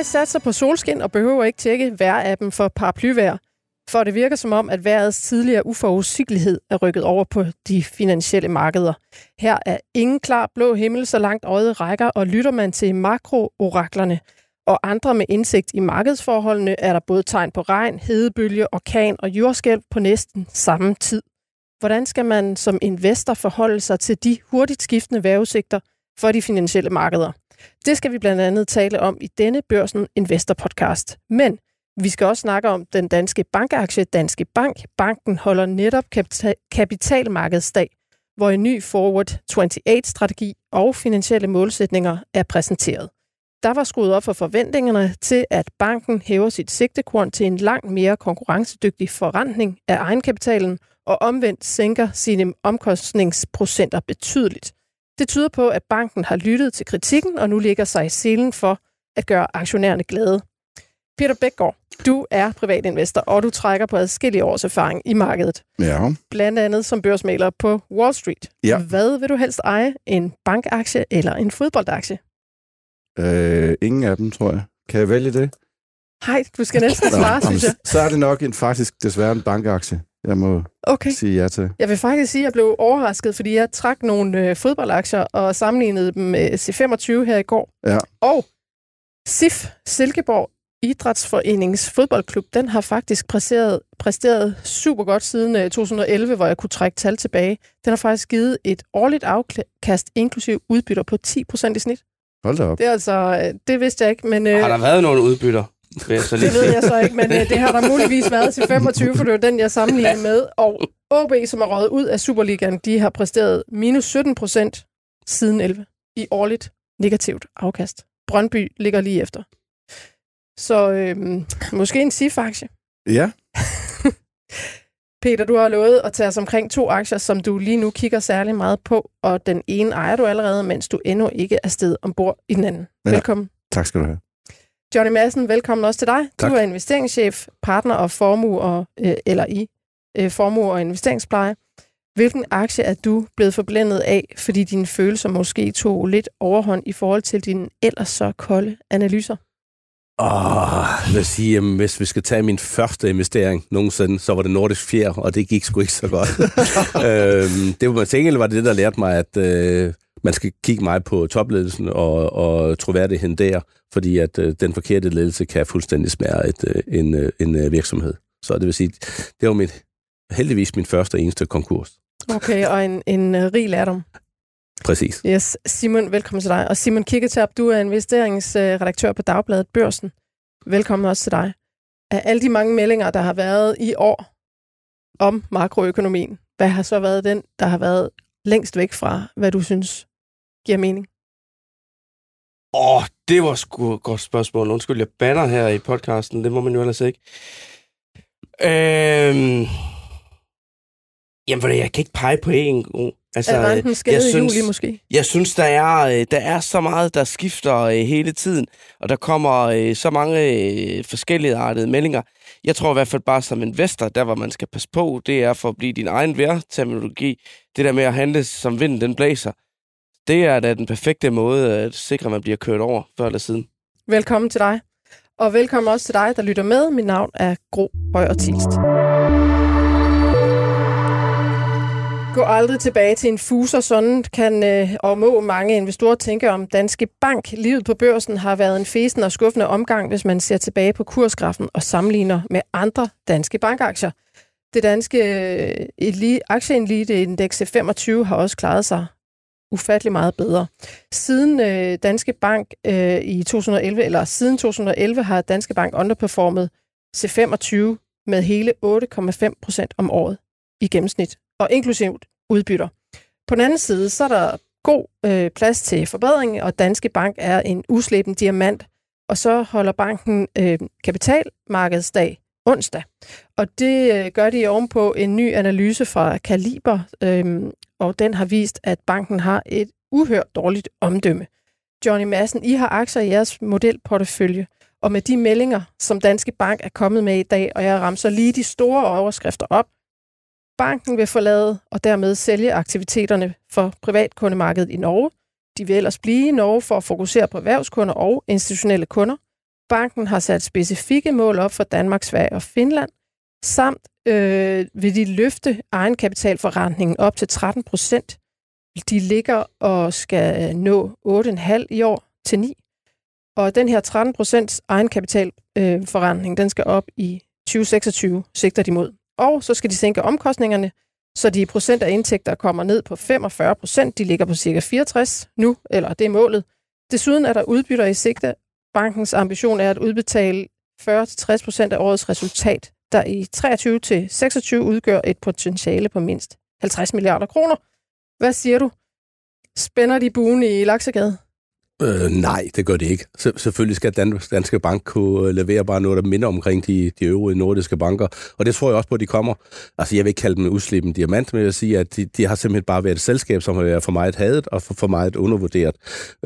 Jeg satser på solskin og behøver ikke tjekke vejrappen for paraplyvejr, for det virker som om, at vejrets tidligere uforudsigelighed er rykket over på de finansielle markeder. Her er ingen klar blå himmel, så langt øjet rækker, og lytter man til makrooraklerne og andre med indsigt i markedsforholdene, er der både tegn på regn, hedebølge, orkan og jordskælv på næsten samme tid. Hvordan skal man som investor forholde sig til de hurtigt skiftende vejrudsigter for de finansielle markeder? Det skal vi blandt andet tale om i denne Børsen Investor podcast. Men vi skal også snakke om den danske bankaktie Danske Bank. Banken holder netop kapitalmarkedsdag, hvor en ny Forward 28-strategi og finansielle målsætninger er præsenteret. Der var skruet op for forventningerne til, at banken hæver sit sigtekorn til en langt mere konkurrencedygtig forrentning af egenkapitalen og omvendt sænker sine omkostningsprocenter betydeligt. Det tyder på, at banken har lyttet til kritikken og nu ligger sig i selen for at gøre aktionærerne glade. Peter Bækgaard, du er privatinvestor, og du trækker på adskillige års erfaring i markedet. Ja. Blandt andet som børsmaler på Wall Street. Ja. Hvad vil du helst eje? En bankaktie eller en fodboldaktie? Øh, ingen af dem, tror jeg. Kan jeg vælge det? Hej, du skal næsten svare, synes jeg. Så er det nok en, faktisk desværre en bankaktie, jeg må Okay. sige ja til. Jeg vil faktisk sige, at jeg blev overrasket, fordi jeg trak nogle øh, fodboldaktier og sammenlignede dem med C25 her i går. Ja. Og SIF, Silkeborg Idrætsforenings fodboldklub, den har faktisk præsteret, præsteret super godt siden øh, 2011, hvor jeg kunne trække tal tilbage. Den har faktisk givet et årligt afkast, inklusiv udbytter på 10% i snit. Hold da op. Det er altså, øh, det vidste jeg ikke, men øh, Har der været nogle udbytter? Vil jeg så lige det ved jeg så ikke, men øh, det har der muligvis været til 25, for det var den, jeg sammenlignede med. Og OB, som er røget ud af Superligaen, de har præsteret minus 17 procent siden 11 i årligt negativt afkast. Brøndby ligger lige efter. Så øhm, måske en SIF-aktie. Ja, Peter, du har lovet at tage os omkring to aktier, som du lige nu kigger særlig meget på, og den ene ejer du allerede, mens du endnu ikke er sted ombord i den anden. Ja. Velkommen. tak skal du have. Johnny Madsen, velkommen også til dig. Tak. Du er investeringschef, partner og formue og, øh, eller i øh, formue og investeringspleje. Hvilken aktie er du blevet forblændet af, fordi dine følelser måske tog lidt overhånd i forhold til dine ellers så kolde analyser? Åh, jeg vil sige, jamen, hvis vi skal tage min første investering nogensinde, så var det Nordisk Fjer, og det gik sgu ikke så godt. øhm, det var, til gengæld var det det, der lærte mig, at øh, man skal kigge meget på topledelsen og, og troværdigheden der, fordi at øh, den forkerte ledelse kan fuldstændig smadre et, øh, en, øh, en øh, virksomhed. Så det vil sige, det var mit, heldigvis min første og eneste konkurs. Okay, og en, en uh, rig lærdom. Præcis. Yes, Simon, velkommen til dig. Og Simon Kikketab, du er investeringsredaktør på Dagbladet Børsen. Velkommen også til dig. Af alle de mange meldinger, der har været i år om makroøkonomien, hvad har så været den, der har været længst væk fra, hvad du synes giver mening? Åh, oh, det var sgu et godt spørgsmål. Undskyld, jeg banner her i podcasten. Det må man jo ellers ikke. Øhm... Jamen, du, jeg kan ikke pege på en god. Altså, er renten jeg synes- juli måske? Jeg synes, der er, øh, der er så meget, der skifter øh, hele tiden, og der kommer øh, så mange forskellige artede meldinger. Jeg tror i hvert fald bare som investor, der hvor man skal passe på, det er for at blive din egen vejrterminologi. Det der med at handle som vinden den blæser, det er da den perfekte måde at sikre, at man bliver kørt over før eller siden. Velkommen til dig. Og velkommen også til dig, der lytter med. Mit navn er Gro Højer Tilst. Gå aldrig tilbage til en fuser, sådan kan øh, og må mange investorer tænke om Danske Bank. Livet på børsen har været en fesen og skuffende omgang, hvis man ser tilbage på kursgrafen og sammenligner med andre danske bankaktier. Det danske øh, aktieelite-indeks 25 har også klaret sig ufattelig meget bedre. Siden øh, Danske Bank øh, i 2011, eller siden 2011, har Danske Bank underperformet C25 med hele 8,5 procent om året i gennemsnit, og inklusivt udbytter. På den anden side, så er der god øh, plads til forbedring, og Danske Bank er en uslæben diamant, og så holder banken øh, kapitalmarkedsdag onsdag. Og det øh, gør de ovenpå en ny analyse fra Kaliber, øhm, og den har vist, at banken har et uhørt dårligt omdømme. Johnny Madsen, I har aktier i jeres modelportefølje, og med de meldinger, som Danske Bank er kommet med i dag, og jeg ramser lige de store overskrifter op, banken vil forlade og dermed sælge aktiviteterne for privatkundemarkedet i Norge. De vil ellers blive i Norge for at fokusere på erhvervskunder og institutionelle kunder banken har sat specifikke mål op for Danmark, Sverige og Finland, samt øh, vil de løfte egenkapitalforrentningen op til 13 procent. De ligger og skal øh, nå 8,5 i år til 9. Og den her 13 procents egenkapitalforrentning, øh, den skal op i 2026, sigter de mod. Og så skal de sænke omkostningerne, så de procent af indtægter kommer ned på 45 procent. De ligger på cirka 64 nu, eller det er målet. Desuden er der udbytter i sigte. Bankens ambition er at udbetale 40-60% af årets resultat, der i 23 til 26 udgør et potentiale på mindst 50 milliarder kroner. Hvad siger du? Spænder de buen i Laksegade? Øh, nej, det gør det ikke. Så, selvfølgelig skal Dan, Danske Bank kunne øh, levere bare noget, der minder omkring de, de øvrige nordiske banker. Og det tror jeg også på, at de kommer. Altså, jeg vil ikke kalde dem uslippen diamant, men jeg vil sige, at de, de har simpelthen bare været et selskab, som har været for meget hadet og for, for meget undervurderet.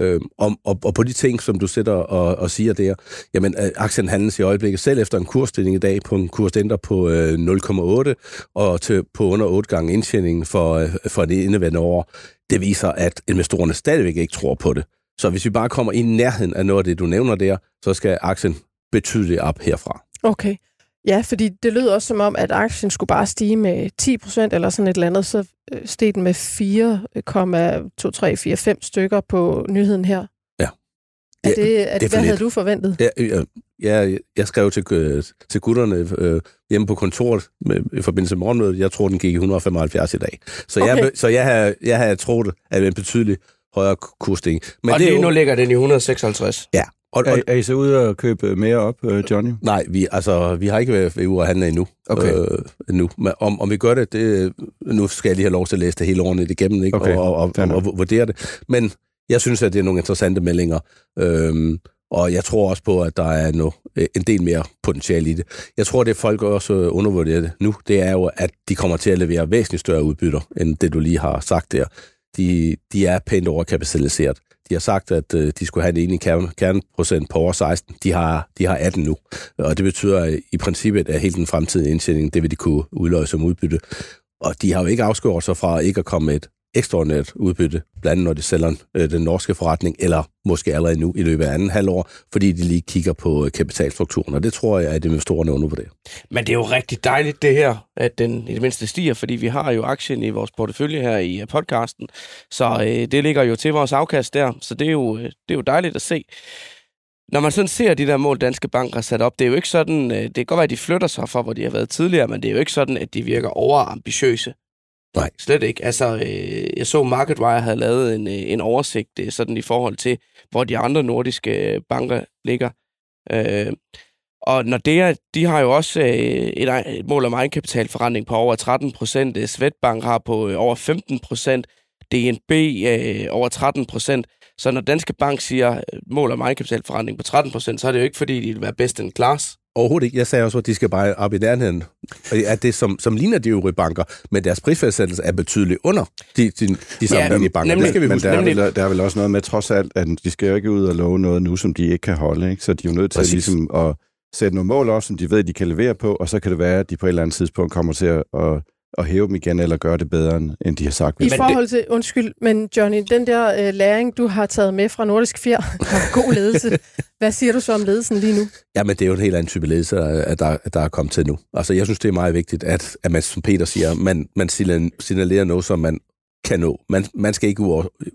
Øh, og, og, og på de ting, som du sætter og, og siger der, jamen, øh, aktien handles i øjeblikket selv efter en kursstilling i dag på en kursdenter på øh, 0,8 og til, på under 8 gange indtjeningen for, øh, for det indeværende år. Det viser, at investorerne stadigvæk ikke tror på det. Så hvis vi bare kommer i nærheden af noget af det, du nævner der, så skal aktien betydeligt op herfra. Okay. Ja, fordi det lød også som om, at aktien skulle bare stige med 10 procent eller sådan et eller andet, så øh, steg den med 4,2345 stykker på nyheden her. Ja. Er det, er det, hvad havde du forventet? Ja, ja, ja, jeg skrev til, øh, til gutterne øh, hjemme på kontoret med, i forbindelse med morgenmødet. Jeg tror, den gik i 175 i dag. Så, okay. jeg, så jeg, havde, jeg havde troet, at en betydelig højere kursstigning. Men og det lige jo... nu ligger den i 156. Ja. Og, og, er, er I så ude og købe mere op, øh, Johnny? Nej, vi, altså, vi har ikke været ude og handle endnu. Okay. Øh, endnu. Men om, om vi gør det, det, nu skal jeg lige have lov til at læse det hele ordentligt igennem ikke? Okay. Og, og, og, og, og vurdere det. Men jeg synes, at det er nogle interessante meldinger. Øhm, og jeg tror også på, at der er no, en del mere potentiale i det. Jeg tror, det folk også undervurderer nu, det er jo, at de kommer til at levere væsentligt større udbytter, end det du lige har sagt der de, de er pænt overkapitaliseret. De har sagt, at øh, de skulle have en enig kerne, kerneprocent på over 16. De har, de har 18 nu. Og det betyder at i princippet, at hele den fremtidige indtjening, det vil de kunne udløse som udbytte. Og de har jo ikke afskåret sig fra ikke at komme med et ekstraordinært udbytte, blandt andet når de sælger øh, den norske forretning, eller måske allerede nu i løbet af anden halvår, fordi de lige kigger på øh, kapitalstrukturen, og det tror jeg, at det med store nævner på det. Men det er jo rigtig dejligt det her, at den i det mindste stiger, fordi vi har jo aktien i vores portefølje her i øh, podcasten, så øh, det ligger jo til vores afkast der, så det er jo, øh, det er jo dejligt at se. Når man sådan ser de der mål, Danske Bank har sat op, det er jo ikke sådan, det kan godt være, at de flytter sig fra, hvor de har været tidligere, men det er jo ikke sådan, at de virker overambitiøse. Nej. Slet ikke. Altså, øh, jeg så MarketWire havde lavet en, øh, en oversigt øh, sådan i forhold til, hvor de andre nordiske øh, banker ligger. Øh, og når det er, de har jo også øh, et, et mål om egenkapitalforretning på over 13 procent. Øh, Svetbank har på øh, over 15 procent. DNB øh, over 13 procent. Så når Danske Bank siger mål om egenkapitalforretning på 13 procent, så er det jo ikke, fordi de vil være best in class. Overhovedet ikke. Jeg sagde også, at de skal bare op i nærheden at det, som, som ligner de øvrige banker, men deres prisfastsættelse er betydeligt under de, de, de sammenlignelige ja, banker. Nemlig, det skal vi men der er, vel, der er vel også noget med, trods alt, at de skal jo ikke ud og love noget nu, som de ikke kan holde. Ikke? Så de er jo nødt til Præcis. ligesom at sætte nogle mål op, som de ved, de kan levere på, og så kan det være, at de på et eller andet tidspunkt kommer til at, at at hæve dem igen, eller gøre det bedre, end de har sagt. I forhold til, undskyld, men Johnny, den der øh, læring, du har taget med fra Nordisk Fjer, god ledelse, hvad siger du så om ledelsen lige nu? Jamen, det er jo en helt anden type ledelse, at der, der er kommet til nu. Altså, jeg synes, det er meget vigtigt, at, at man, som Peter siger, man, man signalerer noget, som man kan nå. Man, man skal ikke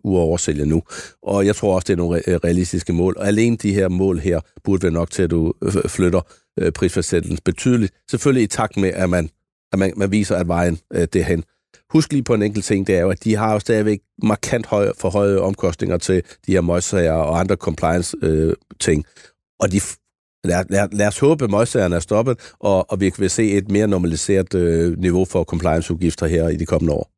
uoversælge nu. Og jeg tror også, det er nogle realistiske mål. Og alene de her mål her burde være nok til, at du øh, flytter øh, prisfastsættelsen betydeligt. Selvfølgelig i takt med, at man at man, man viser, at vejen øh, derhen. Husk lige på en enkelt ting, det er jo, at de har jo stadigvæk markant høje, for høje omkostninger til de her møgssager og andre compliance-ting. Øh, og de, lad, lad, lad os håbe, at møgssagerne er stoppet, og, og vi vil se et mere normaliseret øh, niveau for compliance-udgifter her i de kommende år.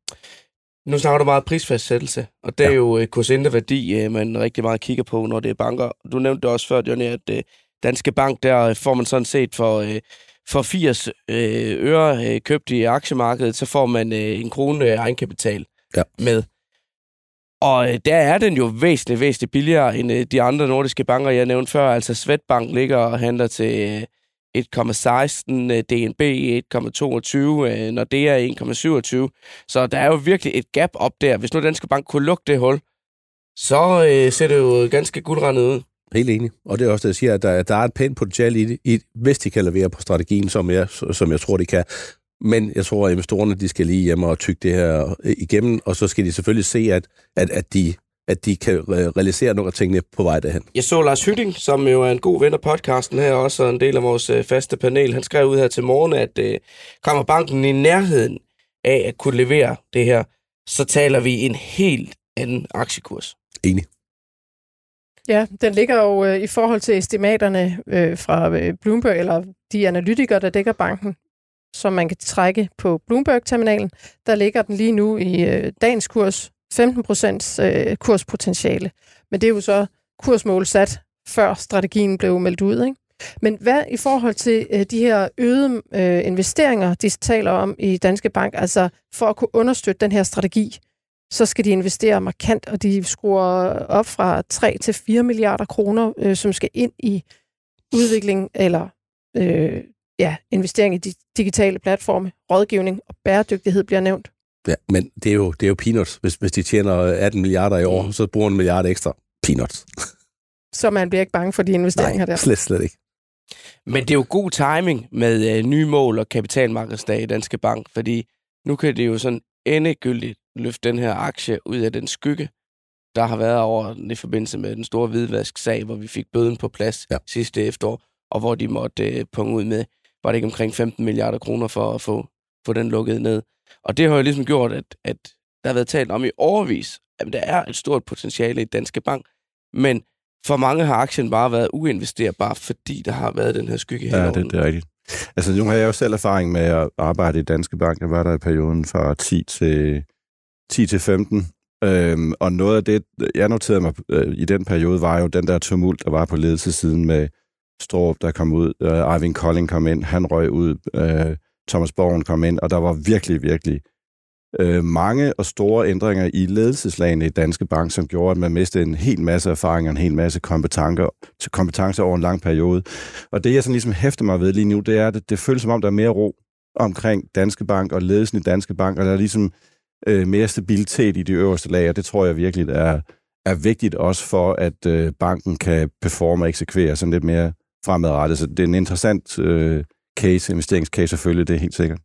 Nu snakker du meget prisfastsættelse, og det ja. er jo øh, kursinde værdi, øh, man rigtig meget kigger på, når det er banker. Du nævnte det også før, Johnny, at øh, Danske Bank, der får man sådan set for... Øh, for 80 øh, øre øh, købt i aktiemarkedet, så får man øh, en krone øh, egenkapital ja. med. Og øh, der er den jo væsentligt, væsentligt billigere end øh, de andre nordiske banker, jeg nævnte før. Altså Svetbank ligger og handler til øh, 1,16, øh, DNB 1,22, øh, når det er 1,27. Så der er jo virkelig et gap op der. Hvis nu Danske Bank kunne lukke det hul, så øh, ser det jo ganske guldrendet ud. Helt enig. Og det er også det, jeg siger, at der, der er et pænt potentiale i det, i, hvis de kan levere på strategien, som jeg, som jeg tror, de kan. Men jeg tror, at investorerne de skal lige hjemme og tygge det her igennem, og så skal de selvfølgelig se, at, at, at de at de kan realisere nogle af tingene på vej derhen. Jeg så Lars Hytting, som jo er en god ven af podcasten her, også en del af vores øh, faste panel. Han skrev ud her til morgen, at øh, kommer banken i nærheden af at kunne levere det her, så taler vi en helt anden aktiekurs. Enig. Ja, den ligger jo øh, i forhold til estimaterne øh, fra øh, Bloomberg, eller de analytikere, der dækker banken, som man kan trække på Bloomberg-terminalen. Der ligger den lige nu i øh, dagens kurs 15 procents øh, kurspotentiale. Men det er jo så kursmål sat, før strategien blev meldt ud. Ikke? Men hvad i forhold til øh, de her øgede øh, investeringer, de taler om i Danske Bank, altså for at kunne understøtte den her strategi, så skal de investere markant, og de skruer op fra 3 til 4 milliarder kroner, øh, som skal ind i udvikling eller øh, ja, investering i de digitale platforme, rådgivning og bæredygtighed bliver nævnt. Ja, men det er jo, det er jo peanuts. Hvis, hvis de tjener 18 milliarder i år, mm. så bruger en milliard ekstra. Peanuts. så man bliver ikke bange for de investeringer Nej, der? slet, slet ikke. Men det er jo god timing med øh, nye mål og kapitalmarkedsdag i Danske Bank, fordi nu kan det jo sådan endegyldigt løfte den her aktie ud af den skygge, der har været over i forbindelse med den store hvidvask-sag, hvor vi fik bøden på plads ja. sidste efterår, og hvor de måtte øh, punge ud med, var det ikke omkring 15 milliarder kroner for at få, få den lukket ned. Og det har jo ligesom gjort, at, at der har været talt om i overvis, at der er et stort potentiale i Danske Bank, men for mange har aktien bare været uinvesterbar, fordi der har været den her skygge her. Ja, det, det er rigtigt. Altså, nu har jeg jo selv erfaring med at arbejde i Danske Bank. Jeg var der i perioden fra 10 til, 10 til 15. Øhm, og noget af det, jeg noterede mig øh, i den periode, var jo den der tumult, der var på ledelsesiden med Stroop, der kom ud, øh, Arvin Kolding kom ind, han røg ud, øh, Thomas Borgen kom ind, og der var virkelig, virkelig øh, mange og store ændringer i ledelseslagene i Danske Bank, som gjorde, at man mistede en hel masse erfaring og en hel masse kompetencer, kompetencer over en lang periode. Og det, jeg sådan ligesom hæfter mig ved lige nu, det er, at det, det føles som om, der er mere ro omkring Danske Bank og ledelsen i Danske Bank, og der er ligesom øh, mere stabilitet i de øverste lag, og det tror jeg virkelig er, er vigtigt også for, at øh, banken kan performe og eksekvere sådan lidt mere fremadrettet. Så det er en interessant øh, case, investeringscase selvfølgelig, det er helt sikkert.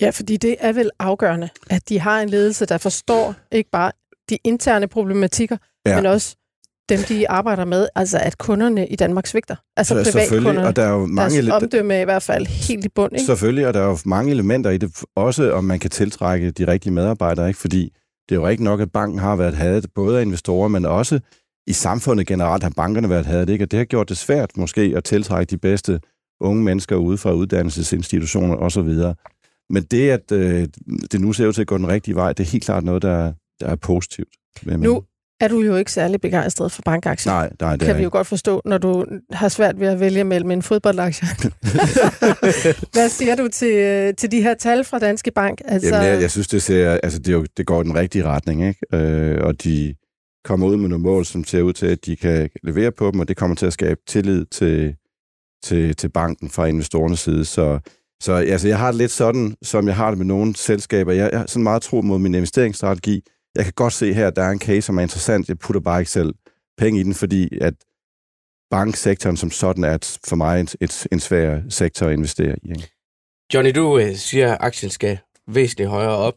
Ja, fordi det er vel afgørende, at de har en ledelse, der forstår ikke bare de interne problematikker, ja. men også dem, de arbejder med, altså at kunderne i Danmark svigter. Altså privatkunderne. Og der er jo mange deres omdømme er i hvert fald helt i bund. Ikke? Selvfølgelig, og der er jo mange elementer i det, også om man kan tiltrække de rigtige medarbejdere, ikke? fordi det er jo ikke nok, at banken har været hadet, både af investorer, men også i samfundet generelt har bankerne været hadet, ikke? og det har gjort det svært måske at tiltrække de bedste unge mennesker ude fra uddannelsesinstitutioner osv. Men det, at øh, det nu ser ud til at gå den rigtige vej, det er helt klart noget, der, der er positivt. Nu er du jo ikke særlig begejstret for bankaktier. Nej, nej, det kan vi jo godt forstå, når du har svært ved at vælge mellem en fodboldaktie. Hvad siger du til, øh, til de her tal fra Danske Bank? Altså... Jamen, jeg, jeg synes, det, ser, altså, det, jo, det går i den rigtige retning, ikke? Øh, og de kommer ud med nogle mål, som ser ud til, at de kan levere på dem, og det kommer til at skabe tillid til, til, til banken fra investorernes side. Så, så altså, jeg har det lidt sådan, som jeg har det med nogle selskaber. Jeg, jeg har sådan meget tro mod min investeringsstrategi. Jeg kan godt se her, at der er en case, som er interessant. Jeg putter bare ikke selv penge i den, fordi at banksektoren som sådan er for mig et, et, en svær sektor at investere i. Ikke? Johnny, du øh, siger, at aktien skal væsentligt højere op.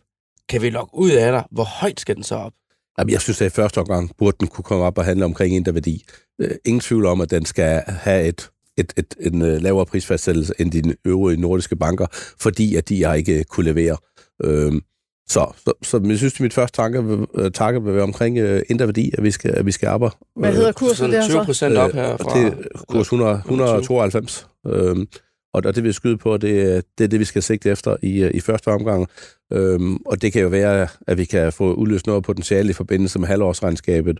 Kan vi logge ud af dig? Hvor højt skal den så op? Jamen, jeg synes, at i første omgang burde den kunne komme op og handle omkring værdi. Øh, ingen tvivl om, at den skal have et et, et, en uh, lavere prisfastsættelse end de øvrige nordiske banker, fordi at de har ikke kunne levere. Øhm, så, så, så jeg synes, at mit første tanke, uh, tanke vil være omkring uh, indre værdi, at vi skal, at vi skal arbejde. Hvad hedder kursen der så? 20 procent op her fra... Det er kurs 100, 192. Øhm, og, og det vil skyde på, det, det er det, vi skal sigte efter i, i første omgang. Øhm, og det kan jo være, at vi kan få udløst noget potentiale i forbindelse med halvårsregnskabet,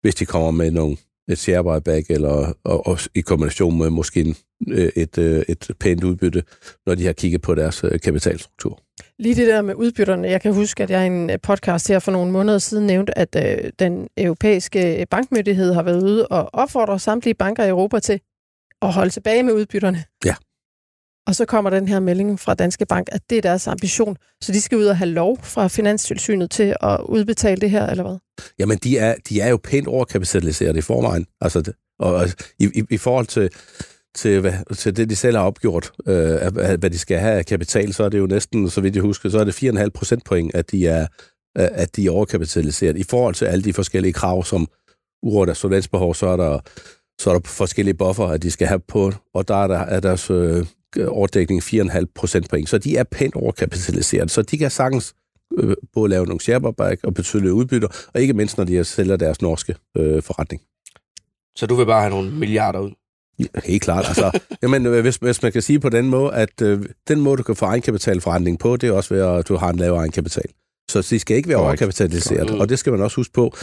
hvis de kommer med nogle et share buyback, eller og, og i kombination med måske en, øh, et, øh, et pænt udbytte, når de har kigget på deres øh, kapitalstruktur. Lige det der med udbytterne. Jeg kan huske, at jeg i en podcast her for nogle måneder siden nævnte, at øh, den europæiske bankmyndighed har været ude og opfordre samtlige banker i Europa til at holde tilbage med udbytterne. Ja. Og så kommer den her melding fra Danske Bank, at det er deres ambition. Så de skal ud og have lov fra Finanstilsynet til at udbetale det her, eller hvad? Jamen, de er, de er jo pænt overkapitaliseret i forvejen. Altså, Og i, i, i forhold til, til, hvad, til det, de selv har opgjort, øh, hvad de skal have af kapital, så er det jo næsten, så vidt jeg husker, så er det 4,5 procentpoint, at de er, øh, at de er overkapitaliseret. I forhold til alle de forskellige krav, som uråd af solvensbehov, så er der, så er der forskellige buffer, at de skal have på, og der er, der, er deres øh, overdækning 4,5 procentpoint. Så de er pænt overkapitaliseret, så de kan sagtens øh, både lave nogle share og betydelige udbytter, og ikke mindst, når de sælger deres norske øh, forretning. Så du vil bare have nogle milliarder ud? Ja, helt klart. Altså, jamen, øh, hvis, hvis man kan sige på den måde, at øh, den måde, du kan få egenkapitalforretning på, det er også ved, at du har en lavere egenkapital. Så de skal ikke være overkapitaliseret, og det skal man også huske på.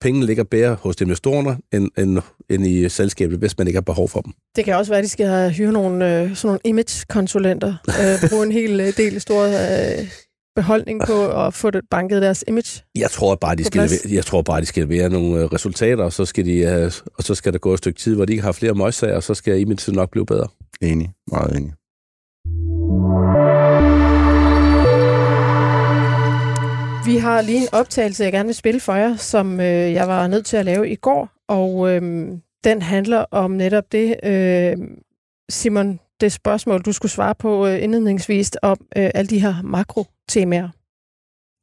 Pengene ligger bedre hos investorerne end, end, end i selskabet, hvis man ikke har behov for dem. Det kan også være, at de skal hyre nogle, øh, sådan nogle image-konsulenter, øh, bruge en hel øh, del store øh, beholdning på at få det banket deres image? Jeg tror bare, de skal levere, jeg tror bare, de skal levere nogle resultater, og så skal, de, og så skal der gå et stykke tid, hvor de ikke har flere møgssager, og så skal image nok blive bedre. Enig. Meget enig. Har lige en optagelse, jeg gerne vil spille for jer, som øh, jeg var nødt til at lave i går, og øh, den handler om netop det, øh, Simon, det spørgsmål, du skulle svare på øh, indledningsvis om øh, alle de her makrotemaer.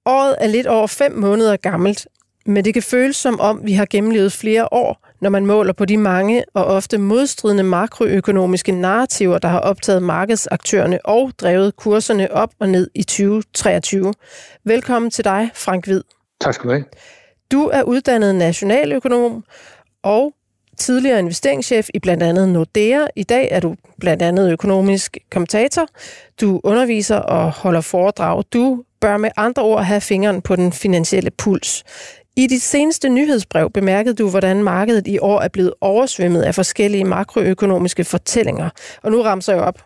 Året er lidt over fem måneder gammelt, men det kan føles som om, vi har gennemlevet flere år, når man måler på de mange og ofte modstridende makroøkonomiske narrativer, der har optaget markedsaktørerne og drevet kurserne op og ned i 2023. Velkommen til dig, Frank Hvid. Tak skal du have. Du er uddannet nationaløkonom og tidligere investeringschef i blandt andet Nordea. I dag er du blandt andet økonomisk kommentator. Du underviser og holder foredrag. Du bør med andre ord have fingeren på den finansielle puls. I dit seneste nyhedsbrev bemærkede du, hvordan markedet i år er blevet oversvømmet af forskellige makroøkonomiske fortællinger. Og nu ramser jeg op.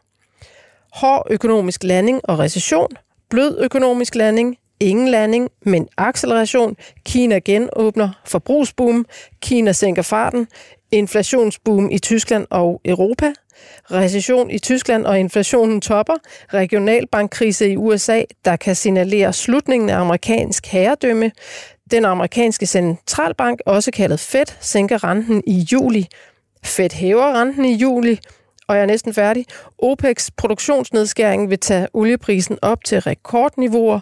Hård økonomisk landing og recession, blød økonomisk landing, ingen landing, men acceleration. Kina genåbner forbrugsboom. Kina sænker farten. Inflationsboom i Tyskland og Europa. Recession i Tyskland og inflationen topper. Regionalbankkrise i USA, der kan signalere slutningen af amerikansk herredømme. Den amerikanske centralbank, også kaldet Fed, sænker renten i juli. Fed hæver renten i juli, og jeg er næsten færdig. OPEC's produktionsnedskæring vil tage olieprisen op til rekordniveauer.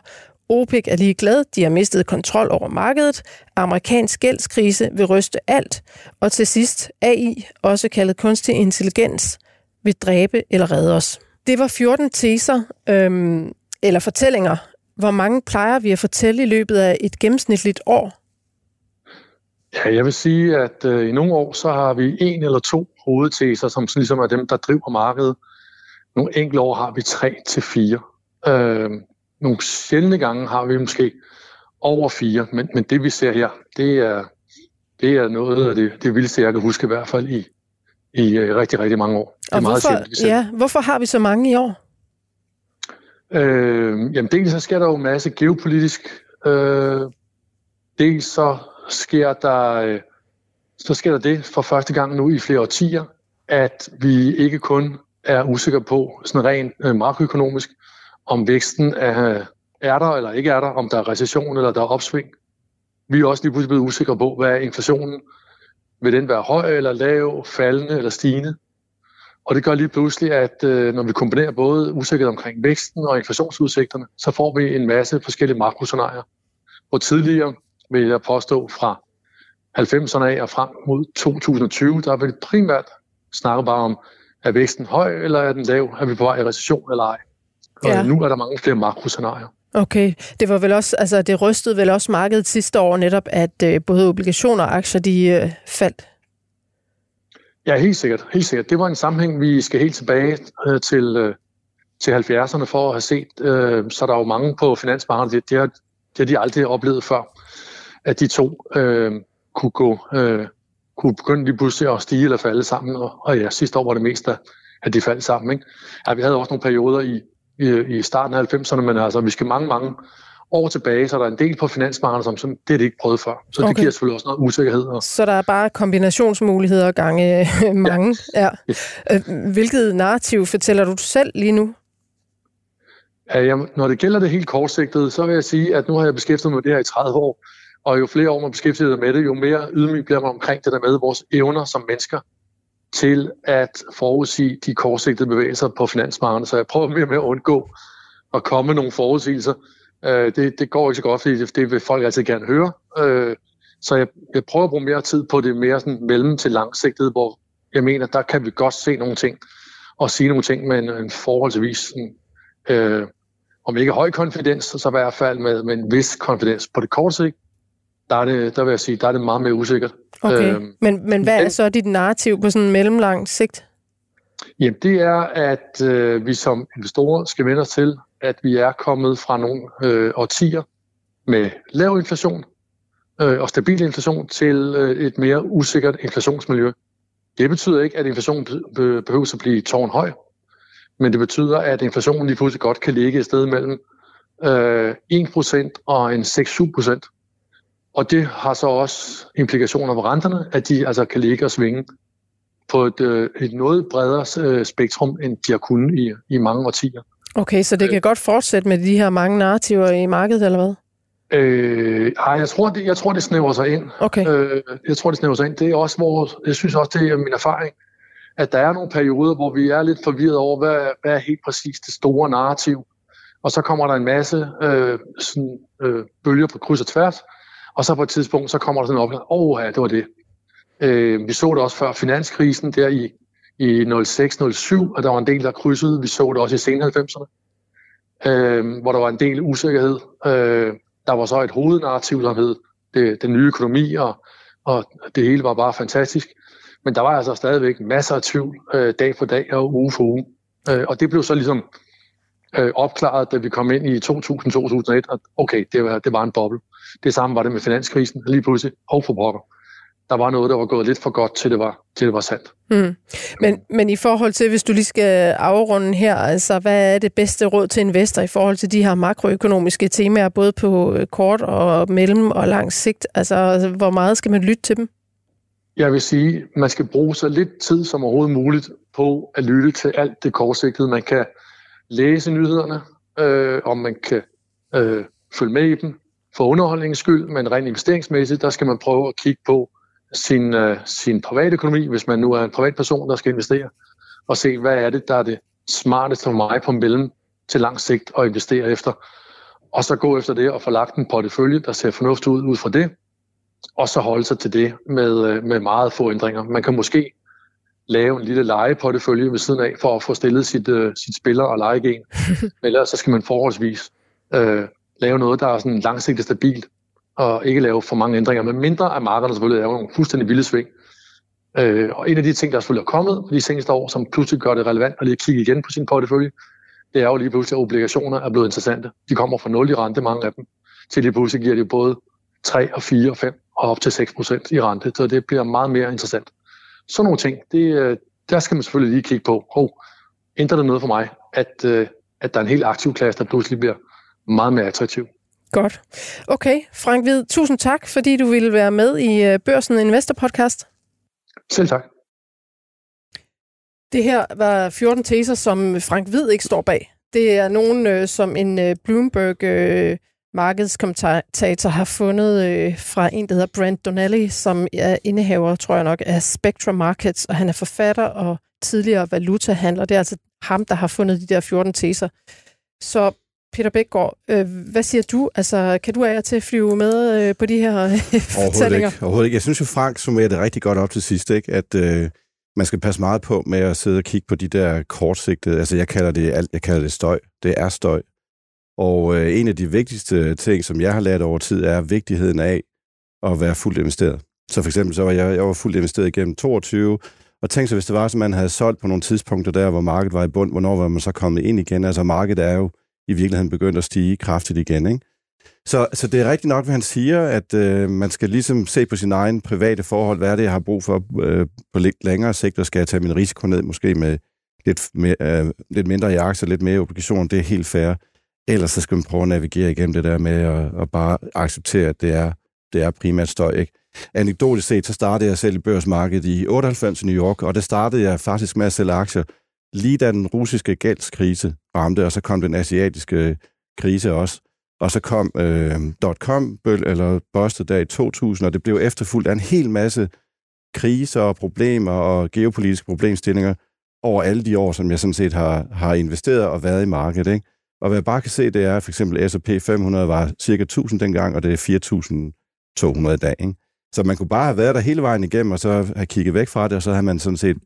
OPEC er lige glad, de har mistet kontrol over markedet. Amerikansk gældskrise vil ryste alt. Og til sidst, AI, også kaldet kunstig intelligens, vil dræbe eller redde os. Det var 14 teser, øhm, eller fortællinger. Hvor mange plejer vi at fortælle i løbet af et gennemsnitligt år? Ja, jeg vil sige, at øh, i nogle år, så har vi en eller to hovedteser, som ligesom er dem, der driver markedet. Nogle enkelte år har vi tre til fire. Øh, nogle sjældne gange har vi måske over fire, men, men det vi ser her, det er, det er noget af det, det vildeste, jeg kan huske i hvert fald i, i uh, rigtig, rigtig mange år. Det er Og meget hvorfor, sjældent, ja, hvorfor har vi så mange i år? Øh, jamen dels så sker der jo en masse geopolitisk. Øh, dels så sker der øh, så sker der det for første gang nu i flere årtier, at vi ikke kun er usikre på sådan rent øh, makroøkonomisk, om væksten er, er der eller ikke er der, om der er recession eller der er opsving. Vi er også lige pludselig blevet usikre på, hvad er inflationen? Vil den være høj eller lav, faldende eller stigende? Og det gør lige pludselig, at øh, når vi kombinerer både usikkerhed omkring væksten og inflationsudsigterne, så får vi en masse forskellige makroscenarier. Hvor tidligere, vil jeg påstå, fra 90'erne af og frem mod 2020, der vil primært snakke bare om, er væksten høj eller er den lav? Er vi på vej i recession eller ej? Og ja. nu er der mange flere makroscenarier. Okay, det var vel også, altså det rystede vel også markedet sidste år netop, at øh, både obligationer og aktier, de øh, faldt? Ja, helt sikkert, helt sikkert. Det var en sammenhæng, vi skal helt tilbage øh, til, øh, til 70'erne for at have set. Øh, så der er jo mange på finansmarkedet, det, det, har, det har de aldrig oplevet før, at de to øh, kunne gå øh, kunne begynde lige pludselig at stige eller falde sammen. Og, og ja, sidste år var det mest, at de faldt sammen. Ikke? Ja, vi havde også nogle perioder i, i, i starten af 90'erne, men altså, vi skal mange, mange år tilbage, så der er en del på finansmarkedet, som, som det er det ikke prøvet før. Så okay. det giver selvfølgelig også noget usikkerhed. Og... Så der er bare kombinationsmuligheder gange øh, mange. Ja. ja. Øh, hvilket narrativ fortæller du selv lige nu? Ja, jamen, når det gælder det helt kortsigtede, så vil jeg sige, at nu har jeg beskæftiget mig med det her i 30 år, Og jo flere år man beskæftiger sig med det, jo mere ydmyg bliver man omkring det der med vores evner som mennesker til at forudsige de kortsigtede bevægelser på finansmarkedet. Så jeg prøver mere med at undgå at komme med nogle forudsigelser. Øh, det, det går ikke så godt, fordi det, det vil folk altid gerne høre. Øh, så jeg, jeg prøver at bruge mere tid på det mere sådan mellem til langsigtet, hvor jeg mener, der kan vi godt se nogle ting og sige nogle ting med en, en forholdsvis sådan, øh, om ikke høj konfidens, så i hvert fald med, med en vis konfidens. På det korte sigt, der, er det, der vil jeg sige, der er det meget mere usikkert. Okay, øh, men, men hvad er så dit narrativ på sådan en mellemlang sigt? Jamen, det er, at øh, vi som investorer skal vende os til, at vi er kommet fra nogle øh, årtier med lav inflation øh, og stabil inflation til øh, et mere usikkert inflationsmiljø. Det betyder ikke, at inflationen behøver at blive tårnhøj, men det betyder, at inflationen lige pludselig godt kan ligge et sted mellem øh, 1% og en 6-7%. Og det har så også implikationer på renterne, at de altså kan ligge og svinge på et, øh, et noget bredere øh, spektrum, end de har kunnet i, i mange årtier. Okay, så det kan godt fortsætte med de her mange narrativer i markedet, eller hvad? Øh, ej, jeg tror, det, jeg tror, det snæver sig ind. Okay. Øh, jeg tror, det snæver sig ind. Det er også hvor, jeg synes også, det er min erfaring, at der er nogle perioder, hvor vi er lidt forvirret over, hvad, hvad er helt præcis det store narrativ. Og så kommer der en masse øh, sådan, øh, bølger på kryds og tværs, og så på et tidspunkt, så kommer der sådan en åh oh, ja, det var det. Øh, vi så det også før finanskrisen der i, i 06-07, og der var en del, der krydsede. Vi så det også i sen 90'erne, øh, hvor der var en del usikkerhed. Øh, der var så et hovednarrativ, der hed det, den nye økonomi, og, og det hele var bare fantastisk. Men der var altså stadigvæk masser af tvivl øh, dag for dag og uge for uge. Øh, og det blev så ligesom øh, opklaret, da vi kom ind i 2000-2001, at okay, det var, det var en boble. Det samme var det med finanskrisen, lige pludselig, og for brokker der var noget, der var gået lidt for godt, til det var, til det var sandt. Mm. Men, men i forhold til, hvis du lige skal afrunde her, altså hvad er det bedste råd til investor i forhold til de her makroøkonomiske temaer, både på øh, kort og mellem og lang sigt? Altså, hvor meget skal man lytte til dem? Jeg vil sige, man skal bruge så lidt tid som overhovedet muligt på at lytte til alt det kortsigtede. Man kan læse nyhederne, øh, og man kan øh, følge med i dem for underholdningens skyld, men rent investeringsmæssigt, der skal man prøve at kigge på, sin, uh, sin privatøkonomi, hvis man nu er en privatperson, der skal investere, og se, hvad er det, der er det smarteste for mig på mellem til lang sigt at investere efter. Og så gå efter det og få lagt en portefølje, der ser fornuftigt ud ud fra det, og så holde sig til det med, øh, med meget få ændringer. Man kan måske lave en lille legeportefølje ved siden af, for at få stillet sit, uh, sit spiller og legegen. Ellers så skal man forholdsvis uh, lave noget, der er sådan langsigtet stabilt, og ikke lave for mange ændringer, men mindre af markederne selvfølgelig er nogle fuldstændig vilde sving. Øh, og en af de ting, der selvfølgelig er kommet de seneste år, som pludselig gør det relevant at lige kigge igen på sin portefølje, det er jo lige pludselig, at obligationer er blevet interessante. De kommer fra 0 i rente, mange af dem, til lige pludselig giver de både 3 og 4 og 5 og op til 6 procent i rente, så det bliver meget mere interessant. Så nogle ting, det, øh, der skal man selvfølgelig lige kigge på. Hov, ændrer det noget for mig, at, øh, at der er en helt aktiv klasse, der pludselig bliver meget mere attraktiv? Godt. Okay, Frank Hvid, tusind tak, fordi du ville være med i øh, Børsen Investor Podcast. Selv tak. Det her var 14 teser, som Frank Hvid ikke står bag. Det er nogen, øh, som en øh, Bloomberg øh, markedskommentator har fundet øh, fra en, der hedder Brent Donnelly, som er indehaver, tror jeg nok, af Spectra Markets, og han er forfatter og tidligere valutahandler. Det er altså ham, der har fundet de der 14 teser. Så Peter Bækgaard, øh, hvad siger du? Altså, kan du af til at flyve med øh, på de her øh, fortællinger? Ikke. Overhovedet ikke. Jeg synes jo, Frank summerer det rigtig godt op til sidst, ikke? at øh, man skal passe meget på med at sidde og kigge på de der kortsigtede, altså jeg kalder det, alt, jeg kalder det støj. Det er støj. Og øh, en af de vigtigste ting, som jeg har lært over tid, er vigtigheden af at være fuldt investeret. Så for eksempel så var jeg, jeg var fuldt investeret igennem 22, og tænk så, hvis det var, at man havde solgt på nogle tidspunkter der, hvor markedet var i bund, hvornår var man så kommet ind igen? Altså markedet er jo i virkeligheden begyndt at stige kraftigt igen. Ikke? Så, så det er rigtigt nok, hvad han siger, at øh, man skal ligesom se på sin egen private forhold, hvad er det, jeg har brug for øh, på lidt længere sigt, og skal jeg tage min risiko ned, måske med lidt, med, øh, lidt mindre i aktier, lidt mere i obligationer, det er helt fair. Ellers så skal man prøve at navigere igennem det der med at, at bare acceptere, at det er, det er primært støj. Ikke? Anekdotisk set, så startede jeg selv i børsmarkedet i 98 i New York, og det startede jeg faktisk med at sælge aktier lige da den russiske gældskrise ramte, og så kom den asiatiske krise også. og så kom øh, .com, eller bustet der i 2000, og det blev efterfulgt af en hel masse kriser og problemer og geopolitiske problemstillinger over alle de år, som jeg sådan set har, har investeret og været i markedet. Ikke? Og hvad jeg bare kan se, det er, at for eksempel S&P 500 var cirka 1000 dengang, og det er 4.200 i dag. Ikke? Så man kunne bare have været der hele vejen igennem, og så have kigget væk fra det, og så har man sådan set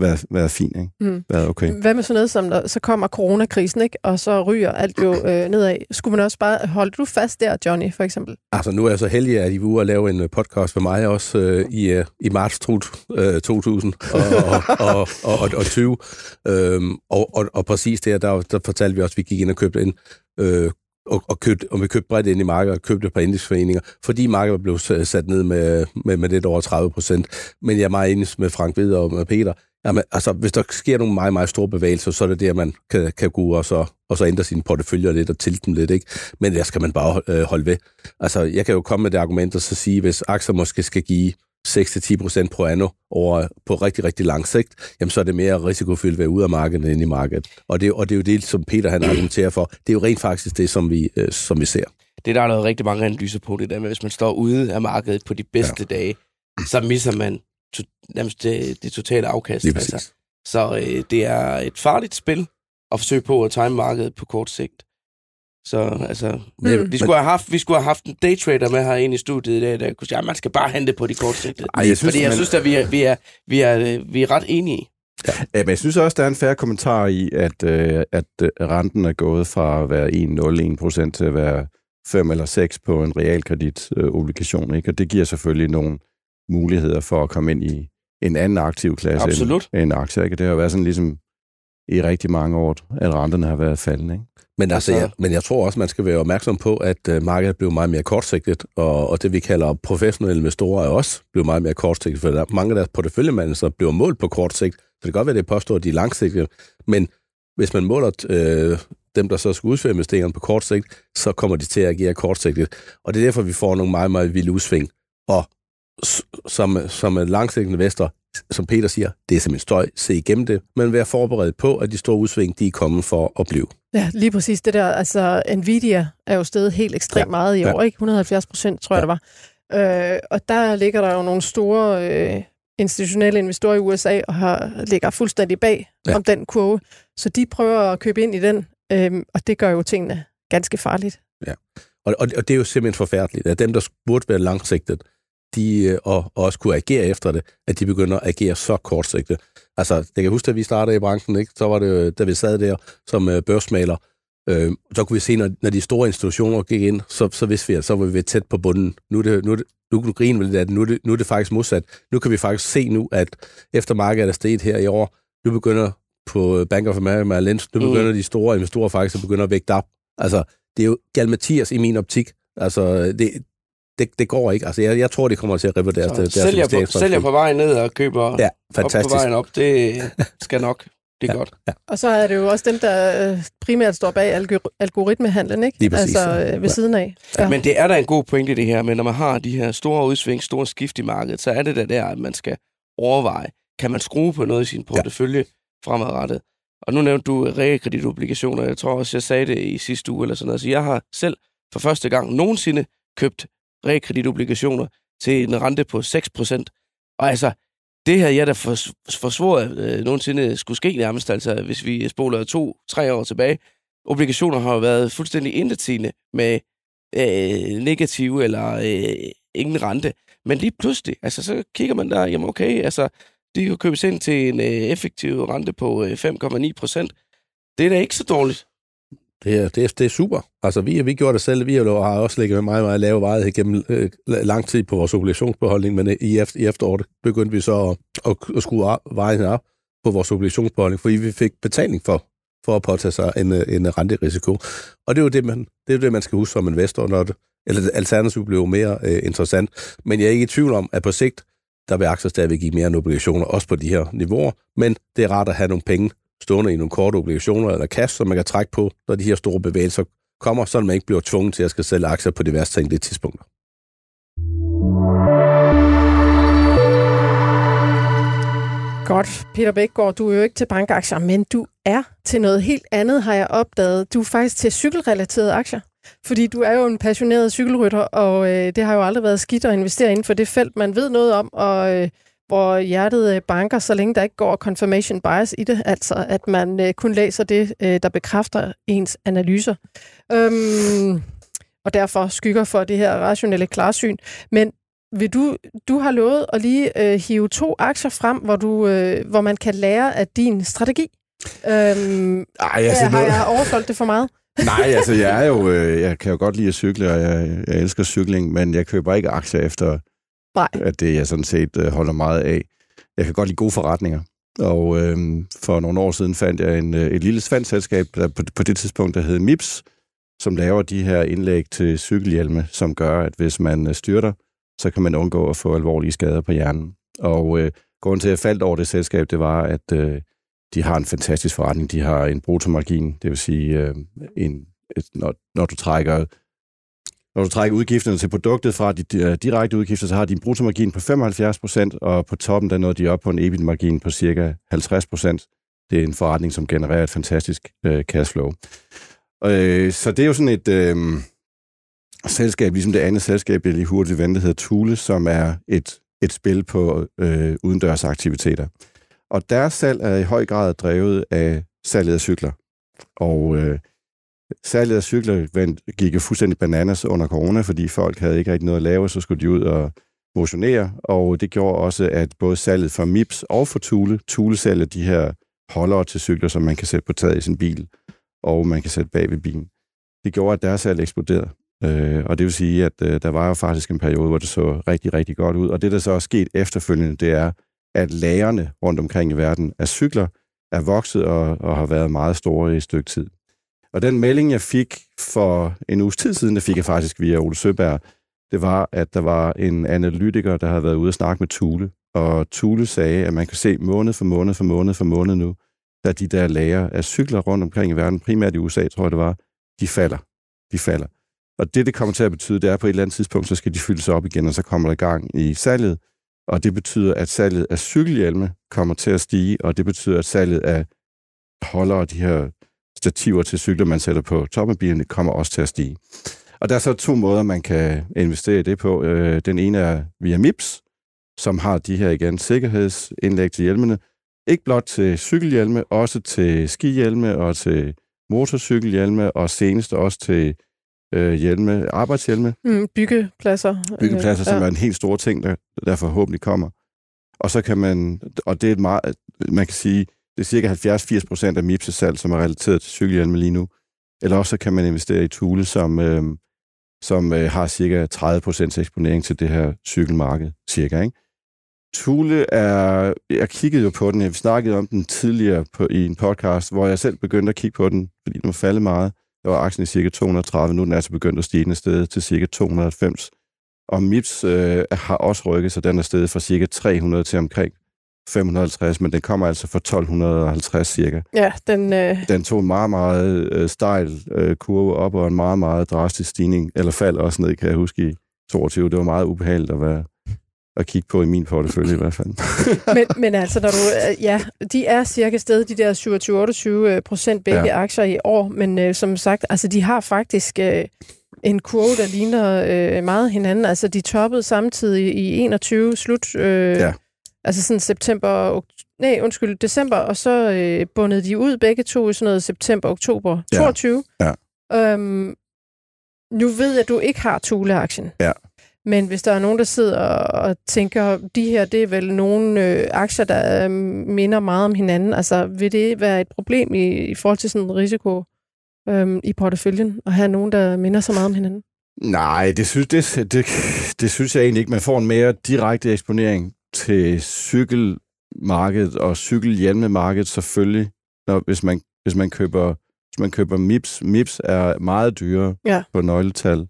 været, været fint, ikke? Mm. Været okay. Hvad med sådan noget som, der, så kommer coronakrisen, ikke? Og så ryger alt jo øh, nedad. Skulle man også bare, holde du fast der, Johnny, for eksempel? Altså, nu er jeg så heldig, at I ude og lave en øh, podcast med mig også øh, i, øh, i marts 2000 og, og, og, og, og, og 20. Øhm, og, og, og præcis der, der, der fortalte vi også, at vi gik ind og købte en øh, og, og, købt, og vi købte bredt ind i markedet og købte et par indeksforeninger, fordi markedet blev sat ned med, med, med lidt over 30 procent. Men jeg er meget enig med Frank Ved og med Peter. Jamen, altså, hvis der sker nogle meget, meget store bevægelser, så er det der, man kan, kan gå og så, og så ændre sine porteføljer lidt og tilte dem lidt. Ikke? Men der skal man bare øh, holde ved. Altså, jeg kan jo komme med det argument og så sige, hvis aktier måske skal give 6-10% på anno over, på rigtig, rigtig lang sigt, jamen så er det mere risikofyldt at være ude af markedet end i markedet. Og det, og det er jo det, som Peter han argumenterer for. Det er jo rent faktisk det, som vi, øh, som vi ser. Det der er noget rigtig mange analyser på, det der med, hvis man står ude af markedet på de bedste ja. dage, så misser man to, nærmest det, det totale afkast. Lige altså. Så øh, det er et farligt spil at forsøge på at time markedet på kort sigt. Så altså, mm. vi, skulle have haft, vi skulle have haft en daytrader med herinde i studiet i dag, der kunne sige, at man skal bare hente på de kortsigtede. Ej, jeg synes, Fordi jeg man... synes, at vi er, vi, er, vi, er, vi er ret enige. Ja. ja, men jeg synes også, der er en færre kommentar i, at, øh, at øh, renten er gået fra at være 1,01 procent til at være 5 eller 6 på en realkreditobligation. Ikke? Og det giver selvfølgelig nogle muligheder for at komme ind i en anden aktiv klasse Absolut. end, end aktier. Ikke? Det har været sådan ligesom i rigtig mange år, at renterne har været faldende. Ikke? Men, altså, ja, men jeg tror også, man skal være opmærksom på, at uh, markedet blev meget mere kortsigtet, og, og det vi kalder professionelle investorer er også blevet meget mere kortsigtet, for der, mange af deres porteføljemanager bliver målt på kort sigt. Så det kan godt være, at det påstår, at de er langsigtede, men hvis man måler øh, dem, der så skal udføre investeringerne på kort sigt, så kommer de til at agere kortsigtet. Og det er derfor, vi får nogle meget, meget vilde udsving. Og som, som langsigtet investor, som Peter siger, det er simpelthen støj, se igennem det, men vær forberedt på, at de store udsving, de er kommet for at blive. Ja, lige præcis det der. Altså, Nvidia er jo stedet helt ekstremt ja. meget i år, ja. ikke? 170 procent, tror jeg, ja. det var. Øh, og der ligger der jo nogle store øh, institutionelle investorer i USA, og har, ligger fuldstændig bag ja. om den kurve. Så de prøver at købe ind i den, øh, og det gør jo tingene ganske farligt. Ja, og, og, og det er jo simpelthen forfærdeligt, at dem, der burde være langsigtet, de, øh, og, og også kunne agere efter det, at de begynder at agere så kortsigtet. Altså, jeg kan huske, at vi startede i branchen, ikke? så var det, da vi sad der som øh, børsmaler, øh, så kunne vi se, når, når de store institutioner gik ind, så, så vidste vi, at så var vi tæt på bunden. Nu det, nu det, nu kan du grine lidt at nu er, det, nu er det faktisk modsat. Nu kan vi faktisk se nu, at efter markedet er steget her i år, nu begynder på Bank of America Merrill Lynch, nu mm. begynder mm. de store investorer faktisk at begynde at vægte op. Altså, det er jo Galmatias i min optik. Altså, det, det, det går ikke. Altså, jeg, jeg tror, det kommer til at revurdere deres, deres sælger, på, sælger på vejen ned og køber ja, fantastisk. op på vejen op. Det skal nok. Det er ja, godt. Ja. Og så er det jo også dem, der øh, primært står bag algoritmehandlen, ikke? Lige præcis, altså øh, ved ja. siden af. Ja. Men det er da en god pointe, det her, men når man har de her store udsving, store skift i markedet, så er det da der, at man skal overveje, kan man skrue på noget i sin portefølje ja. fremadrettet? Og nu nævnte du realkreditobligationer. Jeg tror også, jeg sagde det i sidste uge eller sådan noget. Så jeg har selv for første gang nogensinde købt realkreditobligationer til en rente på 6%. Og altså, det her jeg da for, forsvoret øh, nogensinde skulle ske nærmest, altså hvis vi spoler to-tre år tilbage. Obligationer har jo været fuldstændig intetsigende med øh, negative eller øh, ingen rente. Men lige pludselig, altså så kigger man der, jamen okay, altså de kan købes ind til en øh, effektiv rente på øh, 5,9 procent. Det er da ikke så dårligt. Det er, det, er, det er super. Altså, vi, vi gjorde det selv. Vi har også ligget med meget, meget lave vejet gennem øh, lang tid på vores obligationsbeholdning, men øh, i, efter, i efteråret begyndte vi så at, at, at skrue vejen op på vores obligationsbeholdning, fordi vi fik betaling for, for at påtage sig en, øh, en renterisiko. Og det er jo det, man, det, er det, man skal huske som investor, når det, eller alternativet bliver mere øh, interessant. Men jeg er ikke i tvivl om, at på sigt, der vil aktier stadigvæk give mere end obligationer, også på de her niveauer, men det er rart at have nogle penge stående i nogle korte obligationer eller cash, som man kan trække på, når de her store bevægelser kommer, så man ikke bliver tvunget til at skal sælge aktier på diverse tænkelige tidspunkter. Godt. Peter Bækgaard, du er jo ikke til bankaktier, men du er til noget helt andet, har jeg opdaget. Du er faktisk til cykelrelaterede aktier. fordi du er jo en passioneret cykelrytter, og øh, det har jo aldrig været skidt at investere inden for det felt, man ved noget om, og øh, hvor hjertet øh, banker, så længe der ikke går confirmation bias i det, altså at man øh, kun læser det, øh, der bekræfter ens analyser. Øhm, og derfor skygger for det her rationelle klarsyn. Men vil du, du har lovet at lige øh, hive to aktier frem, hvor, du, øh, hvor man kan lære af din strategi. Øhm, Ej, altså, har jeg oversolgt det for meget? Nej, altså jeg er jo, øh, jeg kan jo godt lide at cykle, og jeg, jeg elsker cykling, men jeg køber ikke aktier efter, Nej. at det jeg sådan set øh, holder meget af. Jeg kan godt lide gode forretninger. Og øh, for nogle år siden fandt jeg en, øh, et lille svandselskab, selskab, der på, på det tidspunkt, der hed MIPS, som laver de her indlæg til cykelhjelme, som gør, at hvis man øh, styrter, så kan man undgå at få alvorlige skader på hjernen. Og øh, grunden til, at jeg faldt over det selskab, det var, at øh, de har en fantastisk forretning. De har en brutomargin, det vil sige, øh, en, et, når, når du trækker når du trækker udgifterne til produktet fra de øh, direkte udgifter, så har de en bruttomargin på 75% og på toppen der nåede de op på en EBIT-margin på cirka 50% Det er en forretning, som genererer et fantastisk øh, cashflow. Øh, så det er jo sådan et øh, selskab, ligesom det andet selskab, jeg lige hurtigt vendte, hedder Thule, som er et, et spil på øh, udendørs aktiviteter. Og deres salg er i høj grad drevet af salget af cykler. Og øh, Særligt at cykler gik jo fuldstændig bananas under corona, fordi folk havde ikke rigtig noget at lave, så skulle de ud og motionere, og det gjorde også, at både salget for MIPS og for Thule, Thule sælger de her holdere til cykler, som man kan sætte på taget i sin bil, og man kan sætte bag ved bilen. Det gjorde, at deres salg eksploderede. Øh, og det vil sige, at øh, der var jo faktisk en periode, hvor det så rigtig, rigtig godt ud. Og det, der så er sket efterfølgende, det er, at lagerne rundt omkring i verden af cykler er vokset og, og har været meget store i et stykke tid. Og den melding, jeg fik for en uges tid siden, det fik jeg faktisk via Ole Søberg, det var, at der var en analytiker, der havde været ude og snakke med Thule, og Thule sagde, at man kan se måned for måned for måned for måned nu, at de der lager af cykler rundt omkring i verden, primært i USA, tror jeg det var, de falder. De falder. Og det, det kommer til at betyde, det er på et eller andet tidspunkt, så skal de fyldes op igen, og så kommer der gang i salget. Og det betyder, at salget af cykelhjelme kommer til at stige, og det betyder, at salget af holder de her stativer til cykler, man sætter på toppen af bilen, kommer også til at stige. Og der er så to måder, man kan investere i det på. Øh, den ene er via MIPS, som har de her igen sikkerhedsindlæg til hjelmene. Ikke blot til cykelhjelme, også til skihjelme og til motorcykelhjelme, og senest også til øh, hjelme, arbejdshjelme. Mm, byggepladser. Byggepladser, øh, som ja. er en helt stor ting, der, der forhåbentlig kommer. Og så kan man, og det er et meget, man kan sige, det er cirka 70-80 procent af MIPS salg, som er relateret til cykelhjelme lige nu. Eller også kan man investere i Thule, som, øh, som øh, har cirka 30% eksponering til det her cykelmarked, cirka. Ikke? Thule er, jeg kiggede jo på den, jeg snakkede om den tidligere på, i en podcast, hvor jeg selv begyndte at kigge på den, fordi den var faldet meget. Der var aktien i cirka 230, nu er den altså begyndt at stige sted til cirka 290. Og MIPS øh, har også rykket, så den er steget fra cirka 300 til omkring 550, men den kommer altså fra 1250 cirka. Ja, den... Øh... Den tog en meget, meget øh, stejl øh, kurve op, og en meget, meget drastisk stigning, eller fald også ned, kan jeg huske, i 22. Det var meget ubehageligt at være at kigge på i min portefølje i hvert fald. men, men altså, når du, øh, ja, de er cirka sted, de der 27-28 øh, procent begge ja. aktier i år, men øh, som sagt, altså de har faktisk øh, en kurve, der ligner øh, meget hinanden. Altså de toppede samtidig i 21 slut, øh, ja. Altså sådan september, nej, undskyld, december, og så øh, bundede de ud begge to i sådan noget september-oktober 22. Ja. Ja. Øhm, nu ved jeg, at du ikke har Thule-aktien. Ja. Men hvis der er nogen, der sidder og tænker, de her, det er vel nogle øh, aktier, der øh, minder meget om hinanden, altså vil det være et problem i, i forhold til sådan en risiko øh, i porteføljen, at have nogen, der minder så meget om hinanden? Nej, det synes, det, det, det synes jeg egentlig ikke. Man får en mere direkte eksponering til cykelmarkedet og cykelhjelmemarkedet selvfølgelig, når, hvis, man, hvis man køber hvis man køber MIPS. MIPS er meget dyre ja. på nøgletal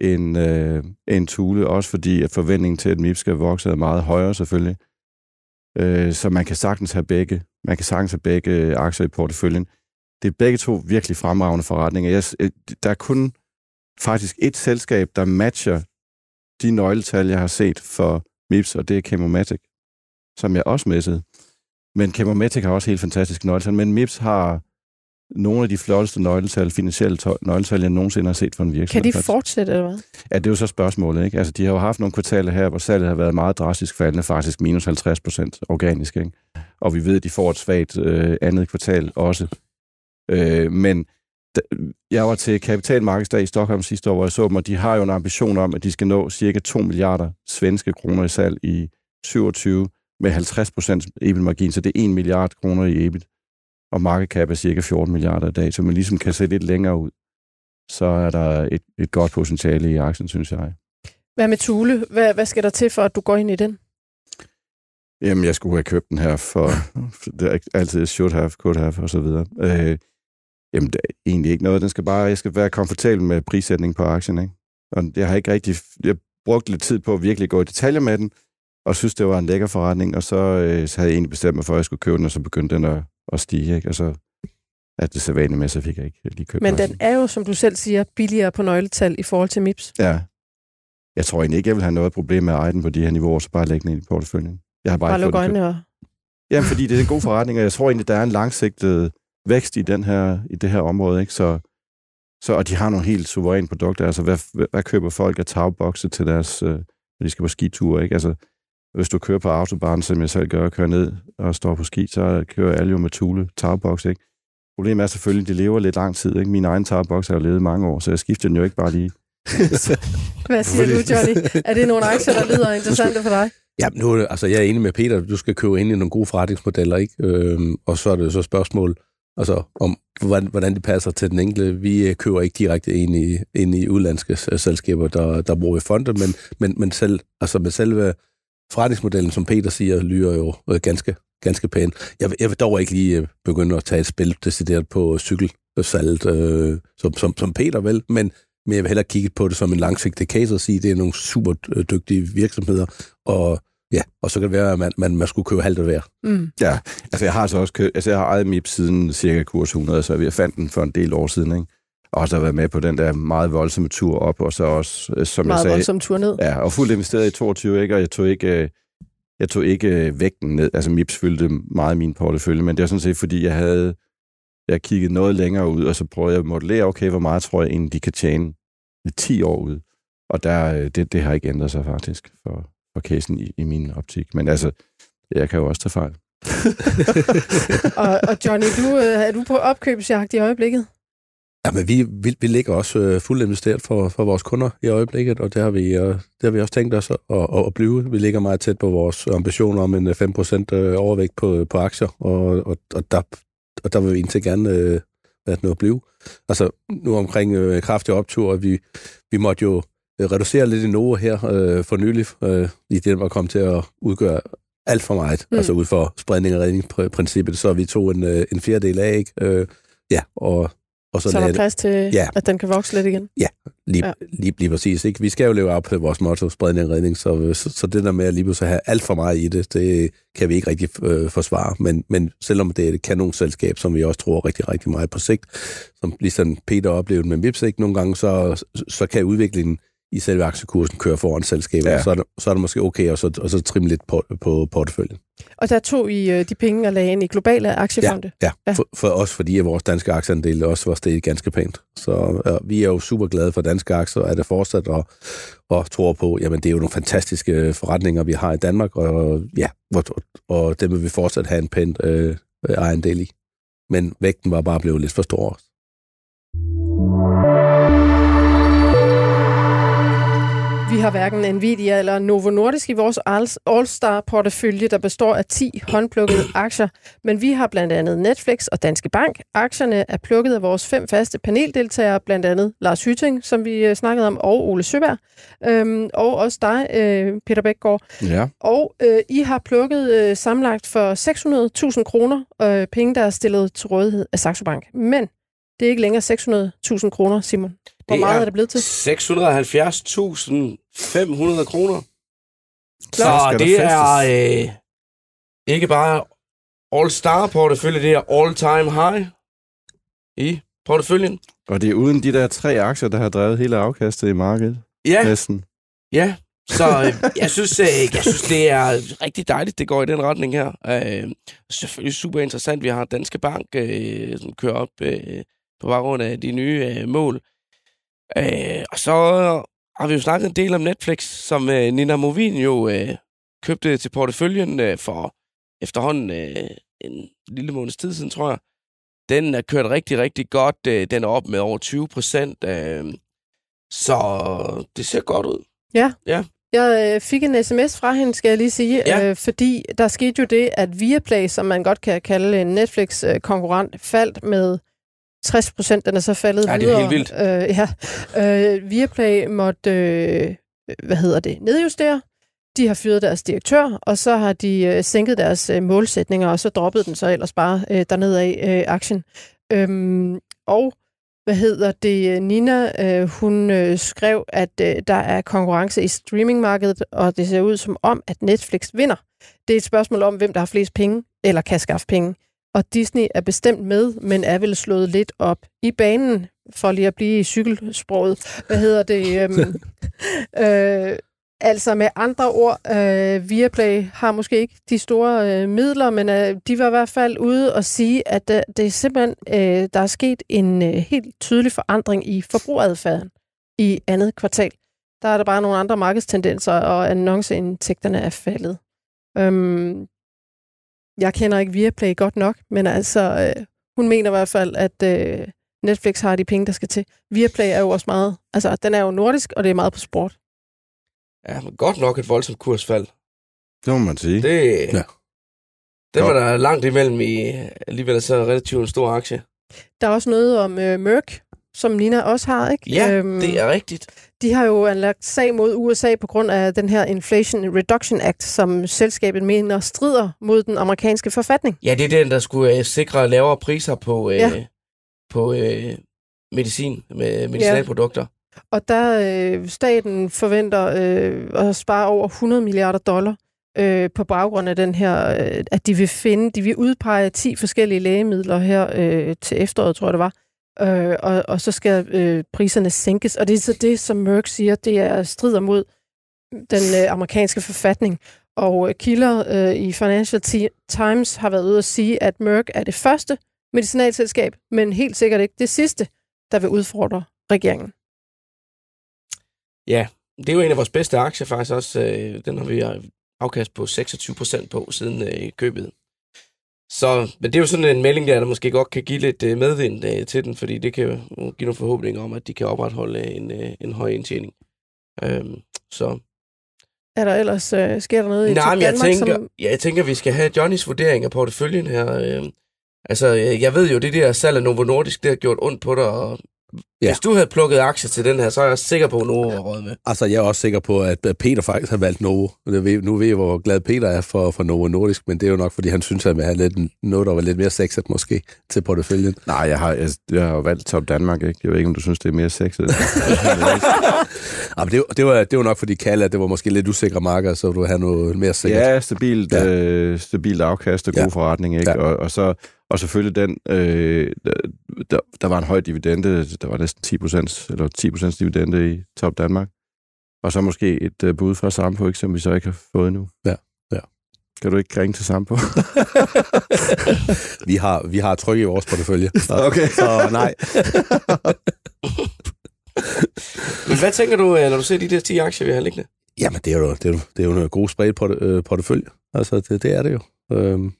end, øh, end Thule, også fordi at forventningen til, at MIP skal vokse, er meget højere selvfølgelig. Øh, så man kan sagtens have begge. Man kan sagtens have begge aktier i porteføljen. Det er begge to virkelig fremragende forretninger. Jeg, øh, der er kun faktisk et selskab, der matcher de nøgletal, jeg har set for MIPS, og det er Chemomatic, som jeg også messede. Men Chemomatic har også helt fantastiske nøgletal, men MIPS har nogle af de flotteste nøgletal, finansielle nøgletal, jeg nogensinde har set for en virksomhed. Kan de fortsætte, eller hvad? Ja, det er jo så spørgsmålet. Ikke? Altså, de har jo haft nogle kvartaler her, hvor salget har været meget drastisk faldende, faktisk minus 50 procent organisk. Ikke? Og vi ved, at de får et svagt øh, andet kvartal også. Øh, men jeg var til kapitalmarkedsdag i Stockholm sidste år, hvor jeg så dem, og de har jo en ambition om, at de skal nå cirka 2 milliarder svenske kroner i salg i 27 med 50 procent EBIT-margin, så det er 1 milliard kroner i EBIT og market cap er cirka 14 milliarder i dag, så man ligesom kan se lidt længere ud, så er der et, et godt potentiale i aktien, synes jeg. Hvad med Thule? Hvad, hvad skal der til for, at du går ind i den? Jamen, jeg skulle have købt den her for, det er altid should have, could have, og så videre. Øh, jamen, det er egentlig ikke noget. Den skal bare, jeg skal være komfortabel med prissætning på aktien, ikke? Og jeg har ikke rigtig, jeg brugte lidt tid på at virkelig gå i detaljer med den, og synes, det var en lækker forretning, og så, øh, så havde jeg egentlig bestemt mig for, at jeg skulle købe den, og så begyndte den at, at stige, ikke? Og så er det så vanligt med, så fik jeg ikke lige købt Men den er jo, som du selv siger, billigere på nøgletal i forhold til MIPS. Ja. Jeg tror egentlig ikke, jeg vil have noget problem med at eje den på de her niveauer, så bare lægge den ind i porteføljen. Jeg har bare, bare lukke øjnene og... Jamen, fordi det er en god forretning, og jeg tror egentlig, der er en langsigtet vækst i, den her, i det her område, ikke? Så, så, og de har nogle helt suveræne produkter. Altså, hvad, hvad, hvad køber folk af tagbokse til deres, øh, når de skal på skiture, ikke? Altså, hvis du kører på autobahn, som jeg selv gør, og kører ned og står på ski, så kører alle jo med Thule tagboks, ikke? Problemet er selvfølgelig, at de lever lidt lang tid, ikke? Min egen tagboks har jo levet mange år, så jeg skifter den jo ikke bare lige. Hvad siger du, Johnny? Er det nogle aktier, der lyder interessante for dig? Ja, nu, altså, jeg er enig med Peter, du skal købe ind i nogle gode forretningsmodeller, ikke? Øhm, og så er det så spørgsmål, altså, om hvordan, hvordan det passer til den enkelte. Vi øh, køber ikke direkte ind i, ind i udlandske øh, selskaber, der, der bruger i fonde, men, men, men, selv, altså med selve forretningsmodellen, som Peter siger, lyder jo øh, ganske, ganske pænt. Jeg, jeg vil dog ikke lige begynde at tage et spil decideret på cykelsalget, øh, som, som, som Peter vel, men, men jeg vil hellere kigge på det som en langsigtet case og sige, at det er nogle super dygtige virksomheder, og Ja, og så kan det være, at man, man, man skulle købe halvt af hver. Mm. Ja, altså jeg har altså også købt, altså jeg har ejet MIP siden cirka kurs 100, så jeg fandt den for en del år siden, ikke? Og også har været med på den der meget voldsomme tur op, og så også, øh, som meget jeg sagde... Meget voldsom tur ned. Ja, og fuldt investeret i 22, ikke? Og jeg tog ikke, øh, jeg tog ikke øh, vægten ned. Altså MIPS fyldte meget min portefølje, men det er sådan set, fordi jeg havde jeg kiggede noget længere ud, og så prøvede jeg at modellere, okay, hvor meget tror jeg egentlig, de kan tjene 10 år ud. Og der, det, det har ikke ændret sig faktisk for, for casen i, i min optik. Men altså, jeg kan jo også tage fejl. og, og Johnny, du, er du på opkøbsjagt i øjeblikket? Ja, men vi, vi, vi ligger også øh, fuldt investeret for, for vores kunder i øjeblikket, og det har vi, øh, det har vi også tænkt os at, at, at blive. Vi ligger meget tæt på vores ambition om en 5% øh, øh, overvægt på, på aktier, og, og, og, der, og der vil vi egentlig gerne øh, at nå at blive. Altså nu omkring øh, kraftig optur, vi, vi måtte jo øh, reducere lidt i Novo her øh, for nylig, øh, i det var kommet til at udgøre alt for meget, mm. altså ud for spredning og redningsprincippet, så vi tog en, øh, en fjerdedel af, ikke? Øh, ja, og og så, så der er plads til, ja. at den kan vokse lidt igen? Ja, lige, ja. lige, lige præcis. Ikke? Vi skal jo leve op på vores motto, spredning og redning, så, så, så det der med at lige så have alt for meget i det, det kan vi ikke rigtig øh, forsvare. Men, men selvom det er et kanonselskab, som vi også tror rigtig, rigtig meget på sigt, som ligesom Peter oplevede med Vips, ikke? nogle gange, så, så kan udviklingen i selve aktiekursen kører foran selskabet, ja. så, er det, så er det måske okay at så, og så trimme lidt på, på porteføljen. Og der tog I øh, de penge og lagde ind i globale aktiefonde? Ja, ja. ja. For, for os, fordi vores danske aktieandel også var steget ganske pænt. Så ja, vi er jo super glade for danske aktier, og er det fortsat og, og tror på, jamen det er jo nogle fantastiske forretninger, vi har i Danmark, og ja, og, og dem vil vi fortsat have en pænt øh, ejendel i. Men vægten var bare blevet lidt for stor også. Vi har hverken Nvidia eller Novo Nordisk i vores All-Star-portefølje, der består af 10 håndplukkede aktier. Men vi har blandt andet Netflix og Danske Bank. Aktierne er plukket af vores fem faste paneldeltagere, blandt andet Lars Hytting, som vi øh, snakkede om, og Ole Søberg. Øhm, og også dig, øh, Peter Bækgaard. Ja. Og øh, I har plukket øh, samlet for 600.000 kroner øh, penge, der er stillet til rådighed af Saxo Bank. Men det er ikke længere 600.000 kroner, Simon. Hvor det meget er, er det blevet til? 670.500 kroner. Så det er øh, ikke bare all-star portefølje, det er all-time high i porteføljen. Og det er uden de der tre aktier, der har drevet hele afkastet i markedet? Ja. Næsten. Ja, Så øh, jeg, synes, øh, jeg synes, det er rigtig dejligt, det går i den retning her. Øh, selvfølgelig super interessant. Vi har Danske Bank, øh, som kører op øh, på baggrund af de nye øh, mål. Øh, og så har vi jo snakket en del om Netflix, som øh, Nina Movin jo øh, købte til porteføljen øh, for efterhånden øh, en lille måneds tid siden, tror jeg. Den er kørt rigtig, rigtig godt. Øh, den er op med over 20 procent. Øh, så det ser godt ud. Ja. Ja. Jeg øh, fik en sms fra hende, skal jeg lige sige, Ja. øh, fordi der skete jo det, at Viaplay, som man godt kan kalde en Netflix-konkurrent, faldt med 60 procent. Den er så faldet Ja, det er videre. helt vildt. Øh, ja. øh, Viaplay måtte, øh, hvad hedder det, nedjustere. De har fyret deres direktør, og så har de øh, sænket deres øh, målsætninger, og så droppede den så ellers bare øh, dernede af øh, aktien. Øhm, og hvad hedder det, Nina, øh, hun øh, skrev, at øh, der er konkurrence i streamingmarkedet, og det ser ud som om, at Netflix vinder. Det er et spørgsmål om, hvem der har flest penge, eller kan skaffe penge. Og Disney er bestemt med, men er vel slået lidt op i banen, for lige at blive i cykelsproget. Hvad hedder det? Øhm, øh, altså med andre ord, øh, Viaplay har måske ikke de store øh, midler, men øh, de var i hvert fald ude og sige, at øh, det er simpelthen, øh, der er sket en øh, helt tydelig forandring i forbrugeradfærden i andet kvartal. Der er der bare nogle andre markedstendenser, og annonceindtægterne er faldet. Øhm, jeg kender ikke Viaplay godt nok, men altså, øh, hun mener i hvert fald, at øh, Netflix har de penge, der skal til. Viaplay er jo også meget, altså den er jo nordisk, og det er meget på sport. Ja, men godt nok et voldsomt kursfald. Det må man sige. Det, Ja. det var der langt imellem i alligevel så relativt en stor aktie. Der er også noget om øh, Merck, som Nina også har, ikke? Ja, øhm, det er rigtigt. De har jo anlagt sag mod USA på grund af den her Inflation Reduction Act, som selskabet mener strider mod den amerikanske forfatning. Ja, det er den, der skulle øh, sikre lavere priser på, øh, Ja. ja. på øh, medicin, med medicinalprodukter. Og der øh, staten forventer øh, at spare over 100 milliarder dollar øh, på baggrund af den her, øh, at de vil finde, de vil udpege 10 forskellige lægemidler her øh, til efteråret, tror jeg det var. Øh, og, og så skal øh, priserne sænkes. Og det er så det, som Merck siger, det er strider mod den øh, amerikanske forfatning. Og øh, kilder øh, i Financial Times har været ude at sige, at Merck er det første medicinalselskab, men helt sikkert ikke det sidste, der vil udfordre regeringen. Ja, det er jo en af vores bedste aktier faktisk også. Øh, den har vi øh, afkast på 26 procent på siden øh, købet. Så men det er jo sådan en melding, der, der måske godt kan give lidt øh, medvind øh, til den, fordi det kan jo give nogle forhåbninger om, at de kan opretholde en, øh, en høj indtjening. Øhm, så Er der ellers, øh, sker der noget i Nej, men jeg Danmark, tænker, som... ja, jeg tænker, vi skal have Johnnys vurdering af porteføljen her. Øh, altså, jeg ved jo, det der salg af Novo Nordisk, det har gjort ondt på dig, og Ja. hvis du havde plukket aktier til den her, så er jeg sikker på, at Novo var råd med. Altså, jeg er også sikker på, at Peter faktisk har valgt Novo. Nu ved jeg, hvor glad Peter er for, for Novo Nordisk, men det er jo nok, fordi han synes, at han vil have lidt, noget, der var lidt mere sexet måske til porteføljen. Nej, jeg har, jeg, jeg har jo valgt Top Danmark, ikke? Jeg ved ikke, om du synes, det er mere sexet. Ja, men det, var- det, var, det var nok, fordi Kalle, at det var måske lidt usikre marker, så du have noget mere sikkert. ja, stabilt, Ja. Øh, stabilt afkast og god Ja. forretning, ikke? Ja. Og, og, så, og selvfølgelig den, øh, der, der var en høj dividende, der var næsten 10% eller 10% dividende i Top Danmark. Og så måske et øh, bud fra Sampo, ikke, som vi så ikke har fået endnu. Ja, ja. Kan du ikke ringe til Sampo? vi, har, vi har tryk i vores portefølje. Så, Okay. så nej. Men hvad tænker du, øh, når du ser de der 10 aktier, vi har liggende? Jamen, det er jo, det er jo, det er jo noget god spredt porte, øh, portefølje. Altså, det, det er det jo. Øhm,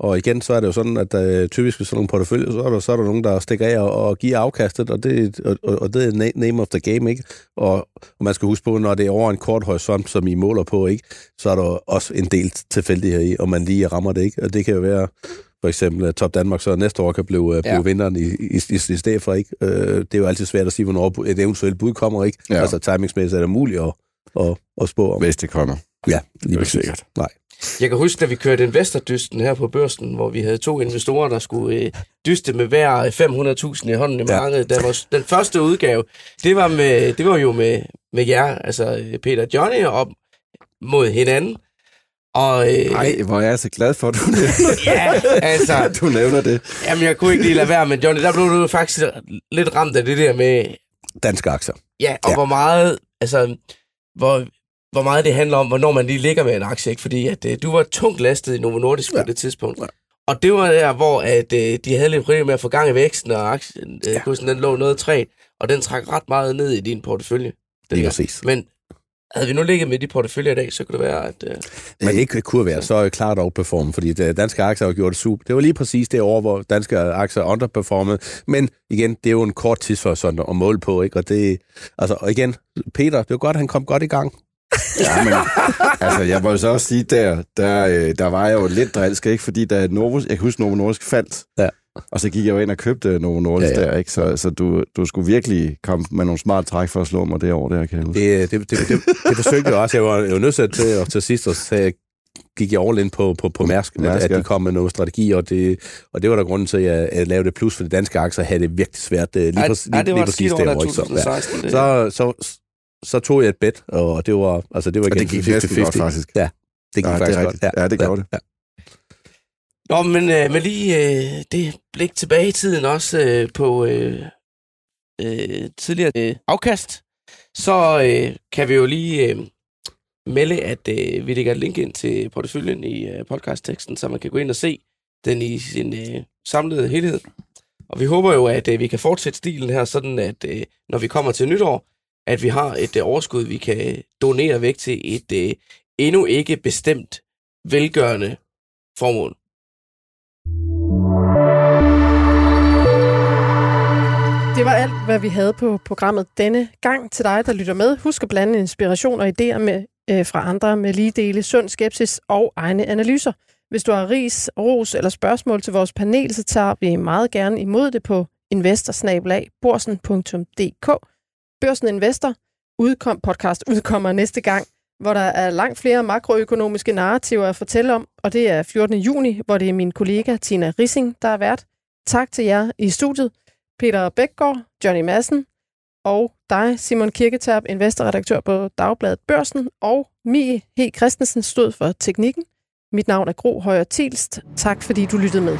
og igen, så er det jo sådan, at øh, typisk ved sådan nogle porteføljer, så er, der, så er der nogen, der stikker af og, og giver afkastet, og det, og, og- det er na- name of the game, ikke? Og, og man skal huske på, når det er over en kort horisont, som I måler på, ikke? Så er der også en del tilfældighed i, om man lige rammer det, ikke? Og det kan jo være, for eksempel, at Top Danmark så næste år kan blive, ja. blive vinderen i, i, i, i stedet for, ikke? Øh, det er jo altid svært at sige, hvornår et eventuelt bud kommer, ikke? Ja. Altså, timingsmæssigt er det muligt at, at, at spå om. Hvis det kommer. Ja, lige er sikkert. Nej. Jeg kan huske, da vi kørte investordysten her på børsen, hvor vi havde to investorer, der skulle øh, dyste med hver 500.000 i hånden i Ja. markedet. Der var, den første udgave, det var, med, det var jo med, med jer, altså øh, Peter og Johnny, op mod hinanden. Og øh, Nej, hvor er jeg så glad for, at du nævner, ja, altså, du nævner det. jamen, jeg kunne ikke lige lade være, men Johnny, der blev du faktisk lidt ramt af det der med, Danske aktier. ja, og Ja. ja. hvor meget, altså, hvor hvor meget det handler om, hvornår man lige ligger med en aktie, ikke? fordi at, øh, du var tungt lastet i Novo Nordisk ja. på det tidspunkt. Ja. Og det var der, hvor at, øh, de havde lidt problemer med at få gang i væksten, og aktien, øh, ja. kursen den lå noget træt, og den trak ret meget ned i din portefølje. Det er præcis. Men havde vi nu ligget med de porteføljer i dag, så kunne det være, at... Øh, Men ikke kunne være så klart overperformet, fordi det, danske aktier har gjort det super. Det var lige præcis det år, hvor danske aktier underperformede. Men igen, det er jo en kort tidsforsond at måle på, ikke? Og det, altså, og igen, Peter, det var godt, han kom godt i gang. Ja, men altså, jeg må så også sige, der, der, øh, der var jeg jo lidt drilsk, ikke? Fordi da Novo, jeg kan huske, Novo Nordisk faldt, ja. og så gik jeg jo ind og købte Novo Nordisk ja, ja. der, ikke? Så, så du, du skulle virkelig komme med nogle smart træk for at slå mig det år der, kan jeg huske. Det, det, det, det, det forsøgte jeg også. Jeg var jo nødt til at til sidst, og så gik jeg all in på, på, på Mærsk, Mærsk at, at de kom med noget strategi, og det, og det var der grunden til, at jeg lavede det plus, for de danske aktier havde det virkelig svært lige, lige, lige, lige præcis det år. Så, ja. så, så, så tog jeg et bet, og det var, altså det var igen og det gik 50 godt, faktisk. Ja, det gik ja, faktisk det godt. Ja, ja det gjorde ja. det. Ja. Nå, men øh, med lige øh, det blik tilbage i tiden også øh, på øh, øh, tidligere øh, afkast, så øh, kan vi jo lige øh, melde, at øh, vi lægger et link ind til porteføljen i øh, podcastteksten, så man kan gå ind og se den i sin øh, samlede helhed. Og vi håber jo, at øh, vi kan fortsætte stilen her, sådan at øh, når vi kommer til nytår, at vi har et øh, overskud, vi kan donere væk til et øh, endnu ikke bestemt velgørende formål. Det var alt, hvad vi havde på programmet denne gang til dig, der lytter med. Husk at blande inspiration og idéer med, øh, fra andre med lige dele sund skepsis og egne analyser. Hvis du har ris, ros eller spørgsmål til vores panel, så tager vi meget gerne imod det på investorsnablag.borsen.dk. Børsen Investor udkom, podcast udkommer næste gang, hvor der er langt flere makroøkonomiske narrativer at fortælle om, og det er 14. juni, hvor det er min kollega Tina Rissing, der er vært. Tak til jer i studiet, Peter Bækgaard, Johnny Madsen, og dig, Simon Kirketab, investorredaktør på Dagbladet Børsen, og Mie H. Christensen stod for teknikken. Mit navn er Gro Højer Tilst. Tak fordi du lyttede med.